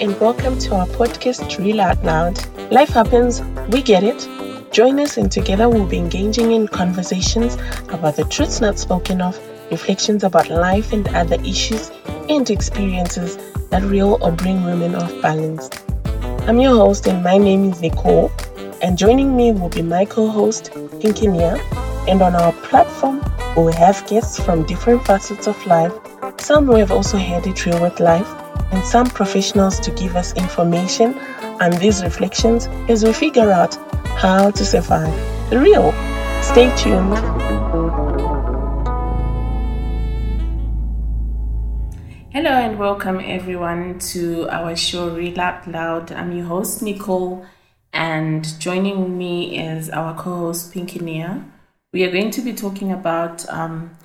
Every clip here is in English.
and welcome to our podcast, Real Out Loud. Life happens, we get it. Join us, and together we'll be engaging in conversations about the truths not spoken of, reflections about life and other issues, and experiences that reel or bring women off balance. I'm your host, and my name is Nicole. And joining me will be my co host, Pinkinia. And on our platform, we'll have guests from different facets of life, some who have also had it real with life, and some professionals to give us information and these reflections as we figure out how to survive the real. Stay tuned. Hello and welcome everyone to our show Real Out Loud. I'm your host Nicole, and joining me is our co-host Pinky Nia. We are going to be talking about um,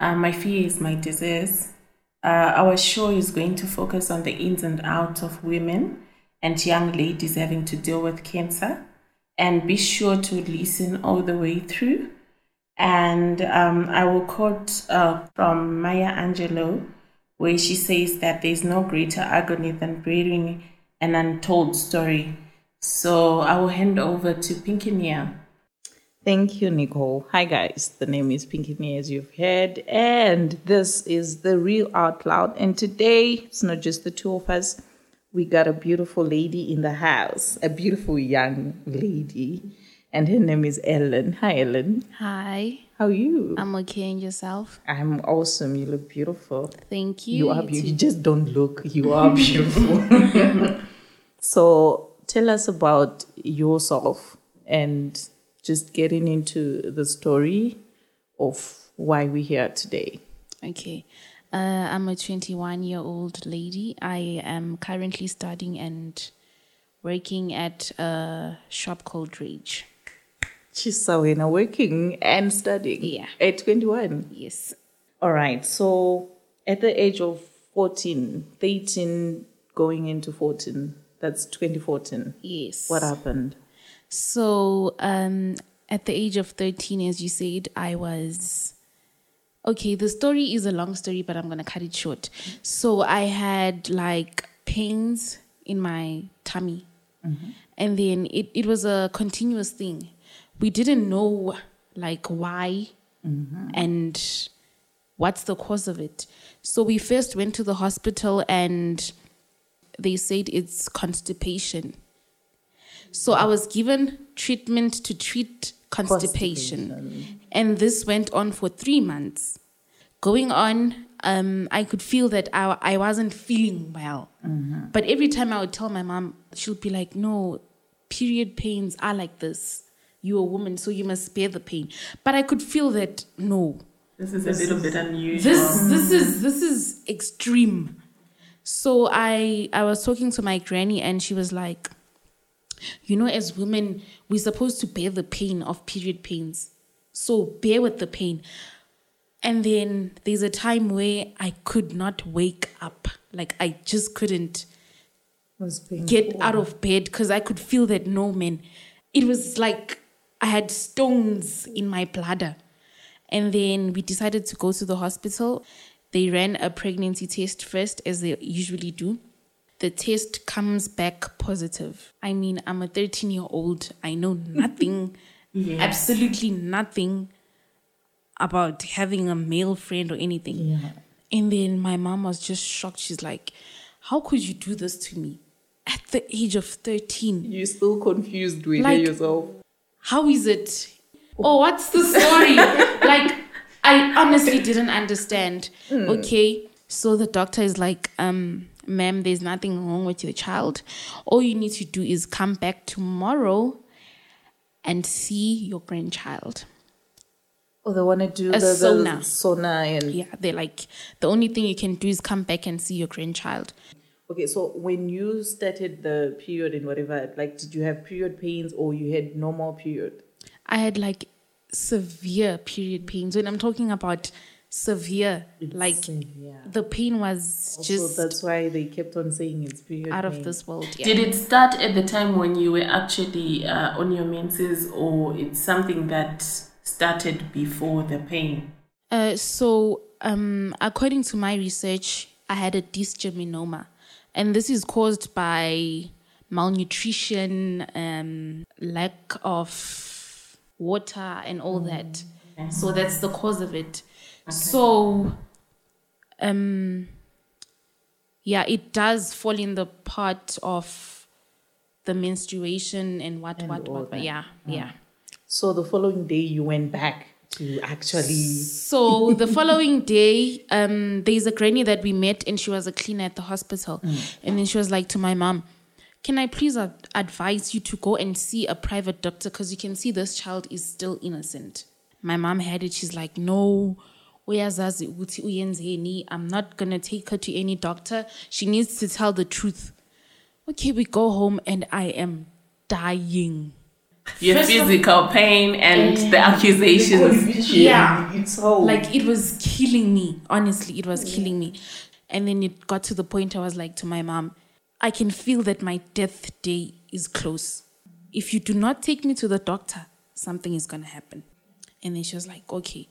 uh, my fear is my disease. Uh, our show is going to focus on the ins and outs of women and young ladies having to deal with cancer. And be sure to listen all the way through. And um, I will quote uh, from Maya Angelou, where she says that there's no greater agony than bearing an untold story. So I will hand over to Pinky Nia. Thank you, Nicole. Hi, guys. The name is Pinky Nia, as you've heard, and this is the Real Out Loud. And today, it's not just the two of us. We got a beautiful lady in the house, a beautiful young lady, and her name is Ellen. Hi, Ellen. Hi. How are you? I'm okay, and yourself? I'm awesome. You look beautiful. Thank you. You are beautiful. You just don't look. You are beautiful. so, tell us about yourself and just getting into the story of why we're here today. Okay. Uh, I'm a 21 year old lady. I am currently studying and working at a shop called Rage. She's so in working and studying. Yeah. At 21. Yes. All right. So at the age of 14, 13, going into 14, that's 2014. Yes. What happened? So, um, at the age of 13, as you said, I was. Okay, the story is a long story, but I'm going to cut it short. So, I had like pains in my tummy. Mm-hmm. And then it, it was a continuous thing. We didn't know like why mm-hmm. and what's the cause of it. So, we first went to the hospital and they said it's constipation. So I was given treatment to treat constipation. constipation. And this went on for three months. Going on, um, I could feel that I, I wasn't feeling well. Mm-hmm. But every time I would tell my mom, she'll be like, no, period pains are like this. You're a woman, so you must bear the pain. But I could feel that, no. This is this a little is, bit unusual. This, this, is, this is extreme. So I, I was talking to my granny and she was like, you know, as women, we're supposed to bear the pain of period pains. So bear with the pain. And then there's a time where I could not wake up. Like I just couldn't get out of bed because I could feel that no man. It was like I had stones in my bladder. And then we decided to go to the hospital. They ran a pregnancy test first, as they usually do the test comes back positive. I mean, I'm a 13 year old. I know nothing, yes. absolutely nothing about having a male friend or anything. Yeah. And then my mom was just shocked. She's like, How could you do this to me at the age of 13? You're still confused with like, yourself. How is it? Oh, what's the story? like, I honestly didn't understand. Mm. Okay. So the doctor is like, um, ma'am, there's nothing wrong with your child. All you need to do is come back tomorrow and see your grandchild. Oh, they want to do a the, sonar. The sonar and yeah, they're like the only thing you can do is come back and see your grandchild. Okay, so when you started the period and whatever, like, did you have period pains or you had normal period? I had like severe period pains. When I'm talking about severe. It's like severe. the pain was also, just. That's why they kept on saying it's period out pain. of this world. Yeah. Did it start at the time when you were actually uh, on your menses, or it's something that started before the pain? Uh, so, um, according to my research, I had a dysgerminoma. And this is caused by malnutrition, um, lack of water, and all that. So that's the cause of it. So, um, yeah, it does fall in the part of the menstruation and what, And what, what. But that. yeah, yeah. So the following day, you went back to actually. So the following day, um, there's a granny that we met, and she was a cleaner at the hospital. And then she was like to my mom, "Can I please ad- advise you to go and see a private doctor because you can see this child is still innocent." My mom had it. She's like, "No." Uyazazi ukuthi uyenzeni. I'm not gonna take her to any doctor. She needs to tell the truth. Okay, we go home and I am dying. Your First of- physical pain and eh, the accusations. Yeah. It's so. like it was killing me honestly it was killing me and then it got to the point i was like to my mom i can feel that my death day is close if you do not take me to the doctor something is going to happen and then she was like okay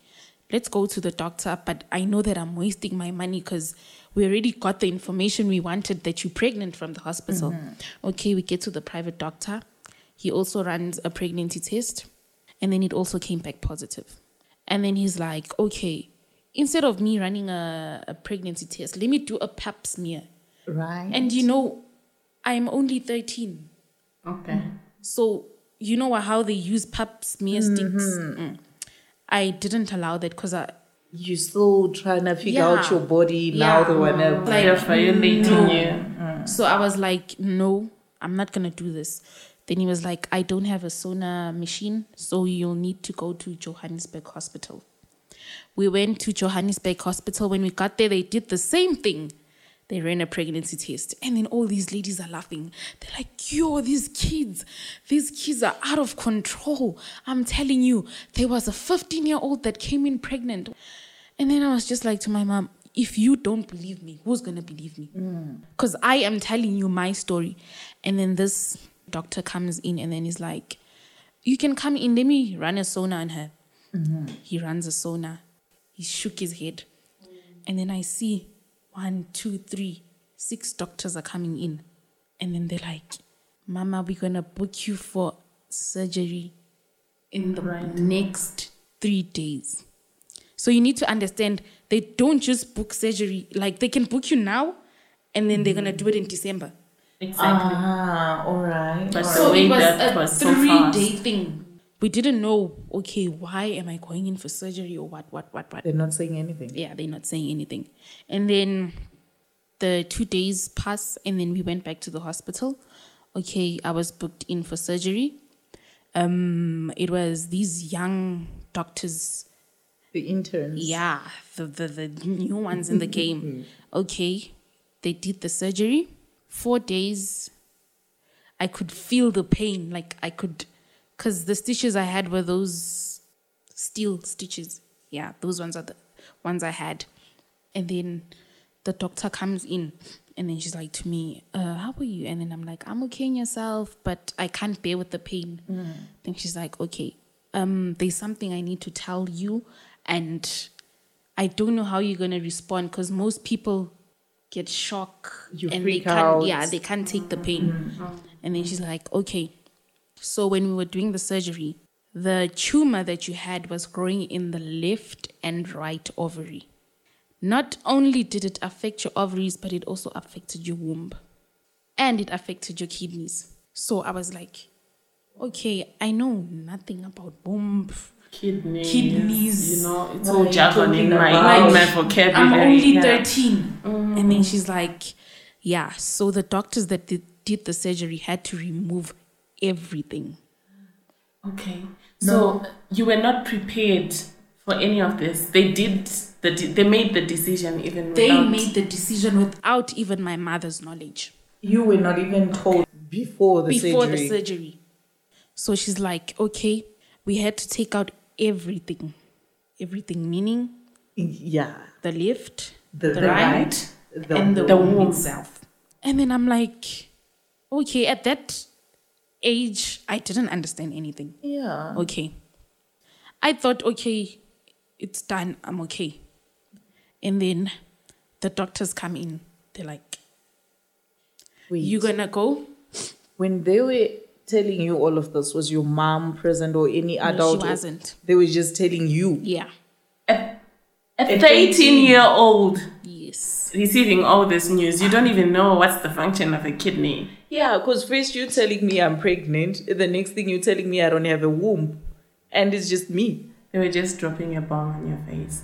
let's go to the doctor but i know that i'm wasting my money because we already got the information we wanted that you're pregnant from the hospital okay we get to the private doctor he also runs a pregnancy test and then it also came back positive and then he's like, okay, instead of me running a, a pregnancy test, let me do a pap smear. right. And you know, I'm only 13. Okay. So, you know how they use pap smear sticks? Mm. I didn't allow that because I, You're still trying to figure out your body now. Yeah. The one Like, They're violating no. you. Mm. So I was like, no, I'm not going to do this. Then he was like, I don't have a sonar machine, so you'll need to go to Johannesburg Hospital. We went to Johannesburg Hospital. When we got there, they did the same thing. They ran a pregnancy test. And then all these ladies are laughing. They're like, yo, these kids, these kids are out of control. I'm telling you, there was a 15 year old that came in pregnant. And then I was just like to my mom, if you don't believe me, who's going to believe me? Mm. Because I am telling you my story. And then this doctor comes in and then he's like, you can come in, let me run a sonar on her. Mm-hmm. He runs a sonar. He shook his head. And then I see one, two, three, six doctors are coming in. And then they're like, Mama, we're going to book you for surgery in the next three days. So you need to understand they don't just book surgery, like they can book you now and then they're going to do it in December. Exactly. Ah, all right. But all so right. It was that a was three fast. day thing. We didn't know, okay, why am I going in for surgery or what, what, what, what? They're not saying anything. Yeah, they're not saying anything. And then the two days pass, and then we went back to the hospital. Okay, I was booked in for surgery. Um, it was these young doctors The interns. yeah, the, the, the new ones in the game. Okay, they did the surgery. Four days, I could feel the pain. Like I could, because the stitches I had were those steel stitches. Yeah, those ones are the ones I had. And then the doctor comes in and then she's like to me, uh, how are you? And then I'm like, I'm okay in yourself, but I can't bear with the pain. Then she's like, okay, um, there's something I need to tell you. And I don't know how you're going to respond because most people get shock You and freak they can't, out. yeah, they can't take the pain. And then she's like, okay. So when we were doing the surgery, the tumor that you had was growing in the left and right ovary. Not only did it affect your ovaries, but it also affected your womb and it affected your kidneys. So I was like, okay, I know nothing about womb. Kidneys. Kidneys. You know, it's all are you jargon in my, about? in my I'm only yeah. 13. And then mm. she's like, yeah. So the doctors that did, did the surgery had to remove everything. Okay. So you were not prepared for any of this. They did the de- they made the decision even They without made the decision without even my mother's knowledge. You were not even told before the before surgery. the surgery. So she's like, okay, we had to take out everything. Everything, meaning yeah. the left, The, the, the right, right, the, and the, the womb womb. itself. And then I'm like, okay, at that age, I didn't understand anything. yeah. Okay. I thought, okay, it's done. I'm okay. And then the doctors come in. They're like, Wait. You gonna go? When they were telling you all of this, was your mom present or any No, adult? she wasn't. They were just telling you. Yeah. A At 13 year old Yes. receiving all this news, you don't even know what's the function of a kidney. Yeah, because first you're telling me I'm pregnant, the next thing you're telling me I don't have a womb, and it's just me. They were just dropping a bomb on your face.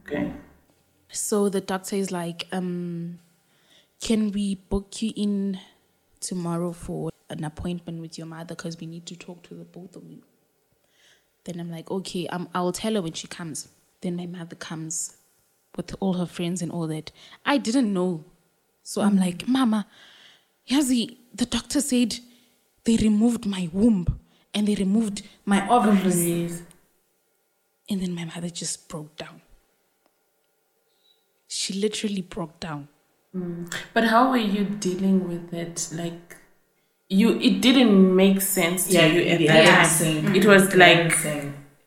Okay. So the doctor is like, um, can we book you in tomorrow for an appointment with your mother because we need to talk to the both of you. Then I'm like, okay, um, I'll tell her when she comes. Then my mother comes with all her friends and all that. I didn't know. So I'm like, Mama, Yazi, the doctor said they removed my womb and they removed my ovaries. Ovaries. And then my mother just broke down. She literally broke down. Mm. But how were you dealing with it? Like, you, it didn't make sense to you at that time. It was like,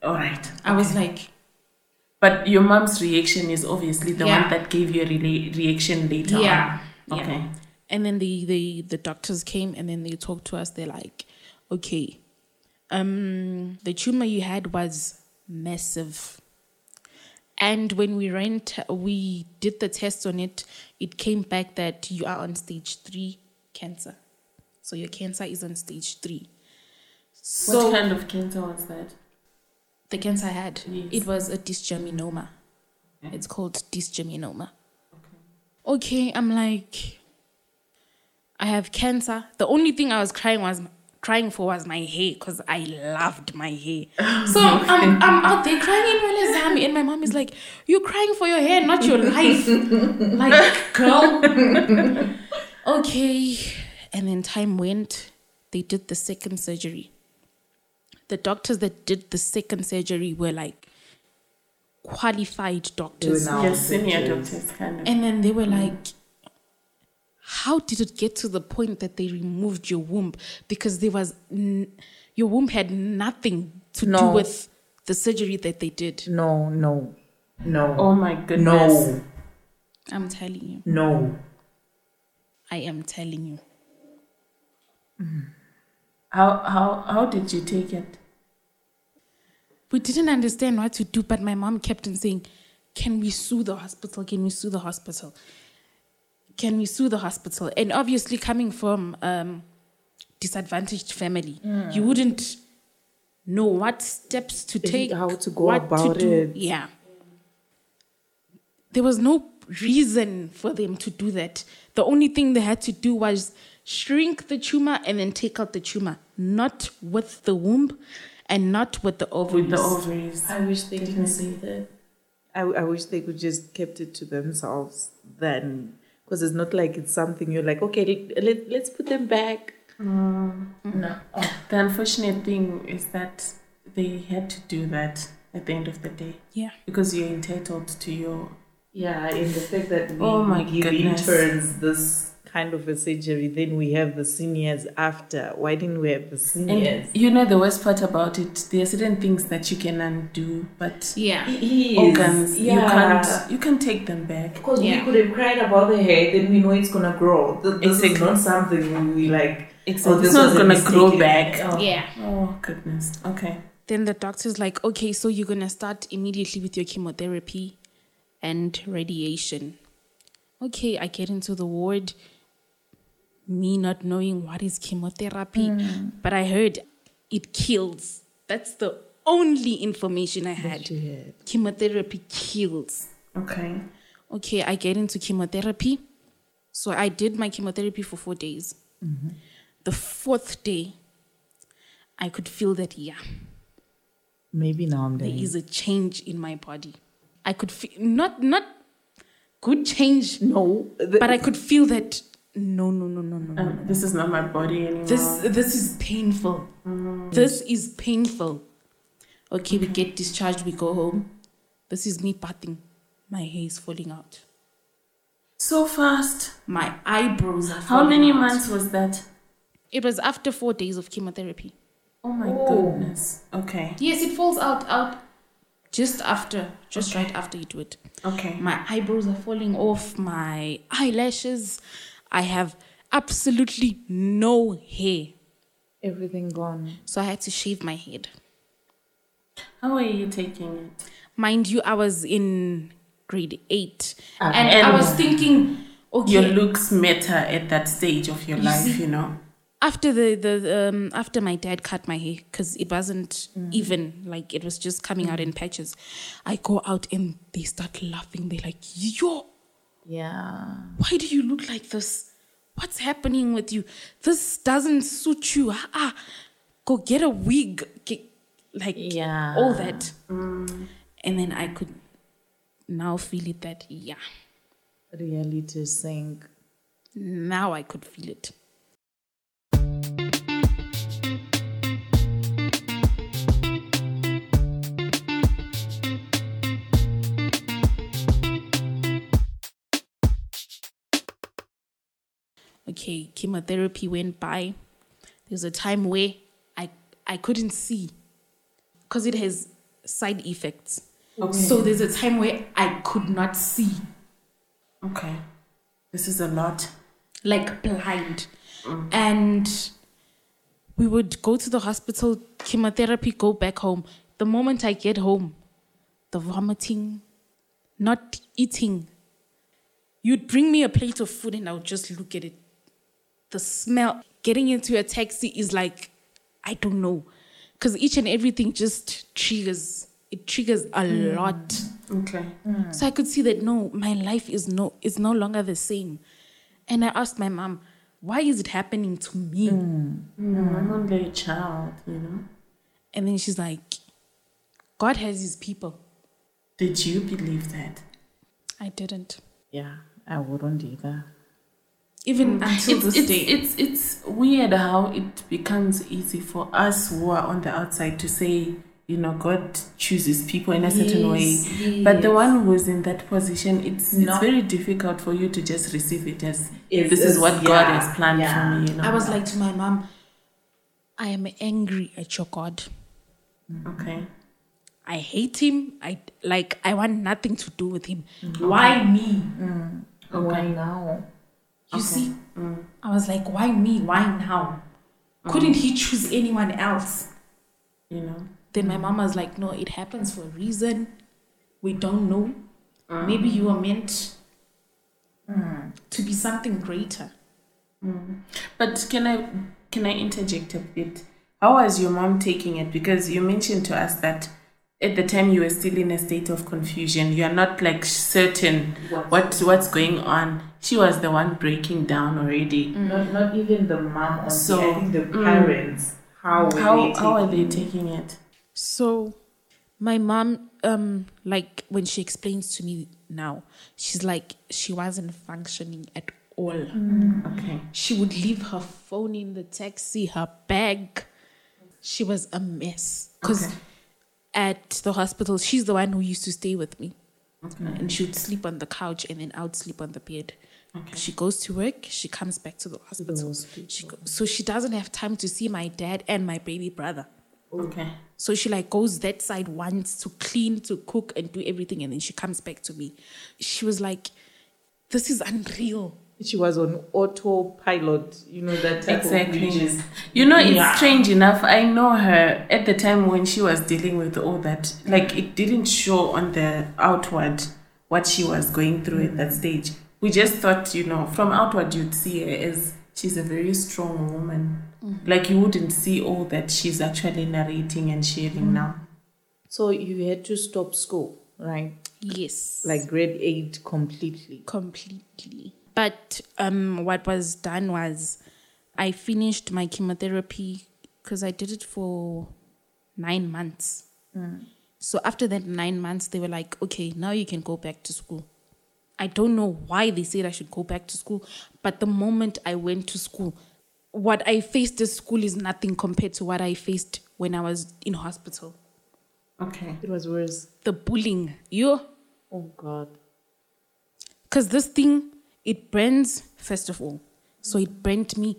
all right. I was like, But your mom's reaction is obviously the Yeah. one that gave you a rela- reaction later yeah. on. yeah. Okay. And then the, the, the doctors came and then they talked to us. They're like, okay, um, the tumor you had was massive. And when we went, we did the test on it. It came back that you are on stage three cancer. So your cancer is on stage three. So what kind of cancer was that? the cancer I had, Yes. it was a dysgerminoma. It's called dysgerminoma. Okay, I'm like, I have cancer. The only thing I was crying was crying for was my hair because I loved my hair. So I'm, I'm out there crying in Walezami, and my mom is like, "You're crying for your hair, not your life." like, girl. okay, and then time went. They did the second surgery the doctors that did the second surgery were like qualified doctors. Yes, senior doctors kind of. And then they were like, How did it get to the point that they removed your womb? Because there was, n- your womb had nothing to do with the surgery that they did. No, no, no, oh my goodness. no, I'm telling you. no. I am telling you. How, how, how did you take it? We didn't understand what to do, but my mom kept on saying, Can we sue the hospital? Can we sue the hospital? Can we sue the hospital? And obviously, coming from um, disadvantaged family, you wouldn't know what steps to take, how to go what about do. it. Yeah. There was no reason for them to do that. The only thing they had to do was shrink the tumor and then take out the tumor, not with the womb and not with the ovaries. With the ovaries. I wish they didn't say that. I, I wish they could just kept it to themselves then, because it's not like it's something you're like, okay, let, let, let's put them back. Mm. No. Oh, the unfortunate thing is that they had to do that at the end of the day Yeah. because you're entitled to your. Yeah, in the fact that we, Oh my we give goodness. interns this kind of a surgery, then we have the seniors after. Why didn't we have the seniors? And you know the worst part about it, there are certain things that you can undo, but Yeah. He organs you can't you can take them back. Because Yeah. we could have cried about the hair, then we know it's gonna grow. Th- This is not something we like. Exactly. Oh, this it's not gonna grow back. Oh. Yeah. Oh goodness. Okay. Then the doctor's like, okay, so you're gonna start immediately with your chemotherapy and radiation. Okay, I get into the ward, me not knowing what is chemotherapy, mm. but I heard it kills. That's the only information I had. Chemotherapy kills. Okay. Okay, I get into chemotherapy. So I did my chemotherapy for four days. Mm-hmm. The fourth day, I could feel that, yeah, Maybe now I'm there dying. is a change in my body. I could feel not not good change, No, the- but I could feel that no no no no no. no. Um, this is not my body anymore. This this is painful. This is painful. Okay, we get discharged, we go home. This is me bathing. My hair is falling out. so fast. My eyebrows are How many out. months was that? It was after four days of chemotherapy. Oh my Oh. goodness. Okay. Yes, it falls out out just after, just right after you do it. Okay. My eyebrows are falling off, my eyelashes. I have absolutely no hair. Everything gone. So I had to shave my head. How are you taking it? Mind you, I was in grade eight. Ah. and, I was thinking, okay, Your looks matter at that stage of your life, see- you know. After the the um after my dad cut my hair because it wasn't even like it was just coming out in patches i go out and they start laughing. They're like yo Yeah. why do you look like this? What's happening with you? This doesn't suit you. Ah, ah. go get a wig. Get, like Yeah. all that. And then i could now feel it that yeah. Reality sink. now i could feel it okay chemotherapy went by there's a time where i i couldn't see because it has side effects Okay. so there's a time where i could not see Okay. This is a lot. like blind. Mm. And we would go to the hospital, chemotherapy, go back home. The moment I get home, the vomiting, not eating. You'd bring me a plate of food and I would just look at it. The smell, getting into a taxi is like, I don't know. Because each and everything just triggers, it triggers a lot. Okay. So I could see that no, my life is no is no longer the same. And I asked my mom, why is it happening to me? Mm, I'm only a child, you know. And then she's like, God has his people. Did you believe that? I didn't. Yeah. I wouldn't either. Even mm. until It's, this it's, day. it's, it's weird how it becomes easy for us who are on the outside to say, you know, God chooses people in a certain way. But the one who's in that position, it's, it's very difficult for you to just receive it as It's- this is it's- what God has planned yeah. for me, you know. I was like to my mom, I am angry at your God. okay. I hate him. I like I want nothing to do with him. Mm-hmm. Why me? Mm. Why now? You see? Mm. I was like, why me? Why now? Couldn't mm. he choose anyone else? You know. Then my mom was like, no, it happens for a reason. We don't know. Mm. Maybe you were meant to be something greater. But can I can I interject a bit? How was your mom taking it? Because you mentioned to us that at the time you were still in a state of confusion. You are not like certain what what's going on. She was the one breaking down already. Not not even the mom or So, the, I think the mm. parents. How were How they how are they taking taking it? So my mom, um, like when she explains to me now, she's like, she wasn't functioning at all. Okay. She would leave her phone in the taxi, her bag. She was a mess. Because Okay. At the hospital, she's the one who used to stay with me. And she would sleep on the couch and then I would sleep on the bed. Okay. She goes to work, she comes back to the hospital. She go- so she doesn't have time to see my dad and my baby brother. Okay. So she like goes that side once to clean, to cook, and do everything, and then she comes back to me. She was like, "This is unreal." She was on autopilot, you know, that type Exactly. of bridges. You know, it's Yeah. strange enough. I know her at the time when she was dealing with all that. Like, it didn't show on the outward what she was going through at that stage. We just thought, you know, from outward, you'd see her as she's a very strong woman. Mm. Like, you wouldn't see all that she's actually narrating and sharing mm. now. So you had to stop school, right? Yes, Like grade eight completely. completely. But um, what was done was, I finished my chemotherapy because I did it for nine months. So after that nine months, they were like, "Okay, now you can go back to school." I don't know why they said I should go back to school, but the moment I went to school, what I faced at school is nothing compared to what I faced when I was in hospital. Okay. It was worse. The bullying, you, Oh God. because this thing it burns first of all, so it burnt me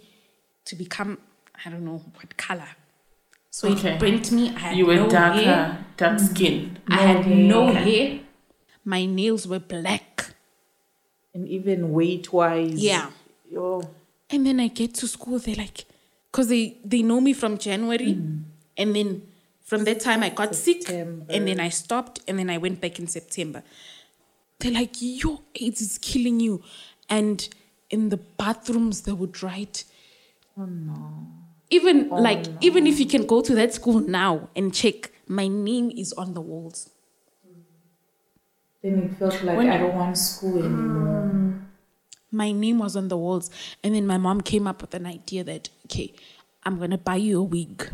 to become I don't know what color. So Okay. it burnt me. I had You were no darker, hair. dark mm. skin. I had no hair. My nails were black. And even weight wise. Yeah. Oh, And then I get to school, they're like, because they, they know me from January. Mm. And then from that time, I got sick. And then I stopped. And then I went back in September. They're like, your AIDS is killing you. And in the bathrooms, they would write, Oh no. even oh, like, even if you can go to that school now and check, my name is on the walls. Then it felt like When- I don't want school anymore. Hmm. my name was on the walls. And then my mom came up with an idea that, okay, I'm going to buy you a wig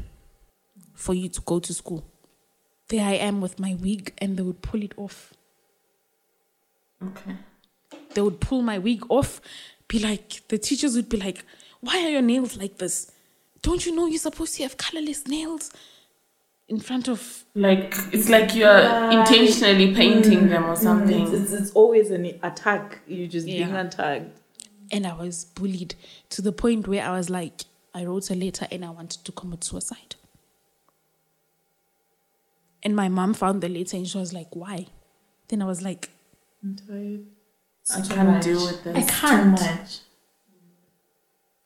for you to go to school. There I am with my wig, and they would pull it off. Okay. They would pull my wig off, be like, the teachers would be like, why are your nails like this? Don't you know you're supposed to have colorless nails? In front of, Like it's like you're intentionally painting them or mm. something. It's, it's, it's always an attack. You're just being attacked. and I was bullied to the point where I was like, I wrote a letter and I wanted to commit suicide. And my mom found the letter and she was like, why? Then I was like, I'm tired. I can't deal with this. I can't. much.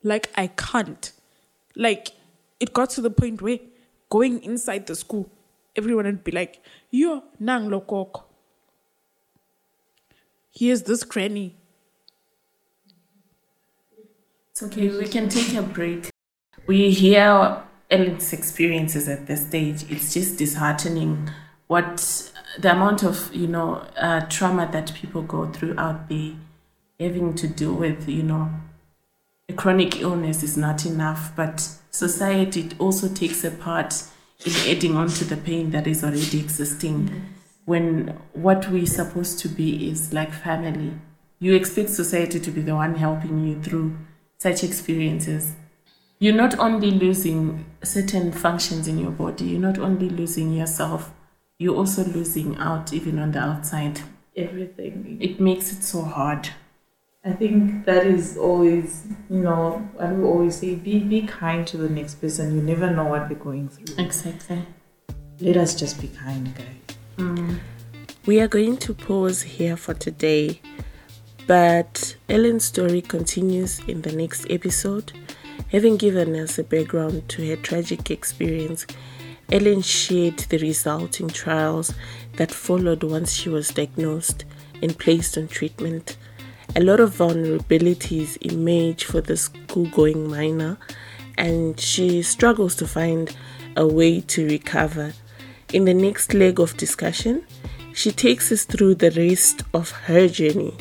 like I can't. Like it got to the point where going inside the school, everyone would be like, Yo, nang lokok. Here's this granny. It's okay, we can take a break. We hear Ellen's experiences at this stage. It's just disheartening what the amount of, you know, uh, trauma that people go through out there, having to deal with, you know, a chronic illness is not enough, but society also takes a part in adding on to the pain that is already existing. When what we're supposed to be is like family, you expect society to be the one helping you through such experiences. You're not only losing certain functions in your body, you're not only losing yourself, you're also losing out even on the outside. Everything. It makes it so hard. I think that is always, you know, what we always say be, be kind to the next person. You never know what they're going through. Exactly. Let us just be kind, guys. Mm. We are going to pause here for today, but Ellen's story continues in the next episode. Having given us a background to her tragic experience, Ellen shared the resulting trials that followed once she was diagnosed and placed on treatment. A lot of vulnerabilities emerge for the school going minor, and she struggles to find a way to recover. In the next leg of discussion, she takes us through the rest of her journey.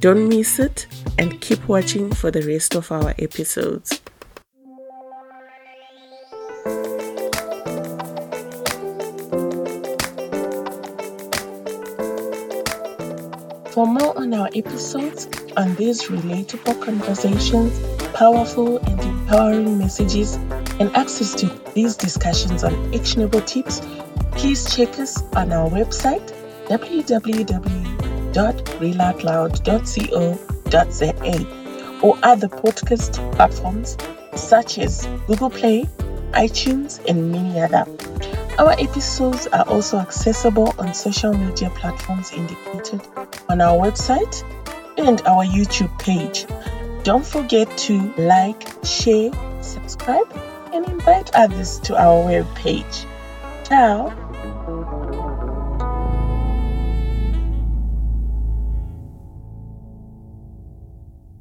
Don't miss it and keep watching for the rest of our episodes. For more on our episodes, and these relatable conversations, powerful and empowering messages, and access to these discussions on actionable tips, please check us on our website www.realoutloud.co.za or other podcast platforms such as Google Play, iTunes, and many other. Our episodes are also accessible on social media platforms indicated on our website and our YouTube page. Don't forget to like, share, subscribe, and invite others to our web page. Ciao!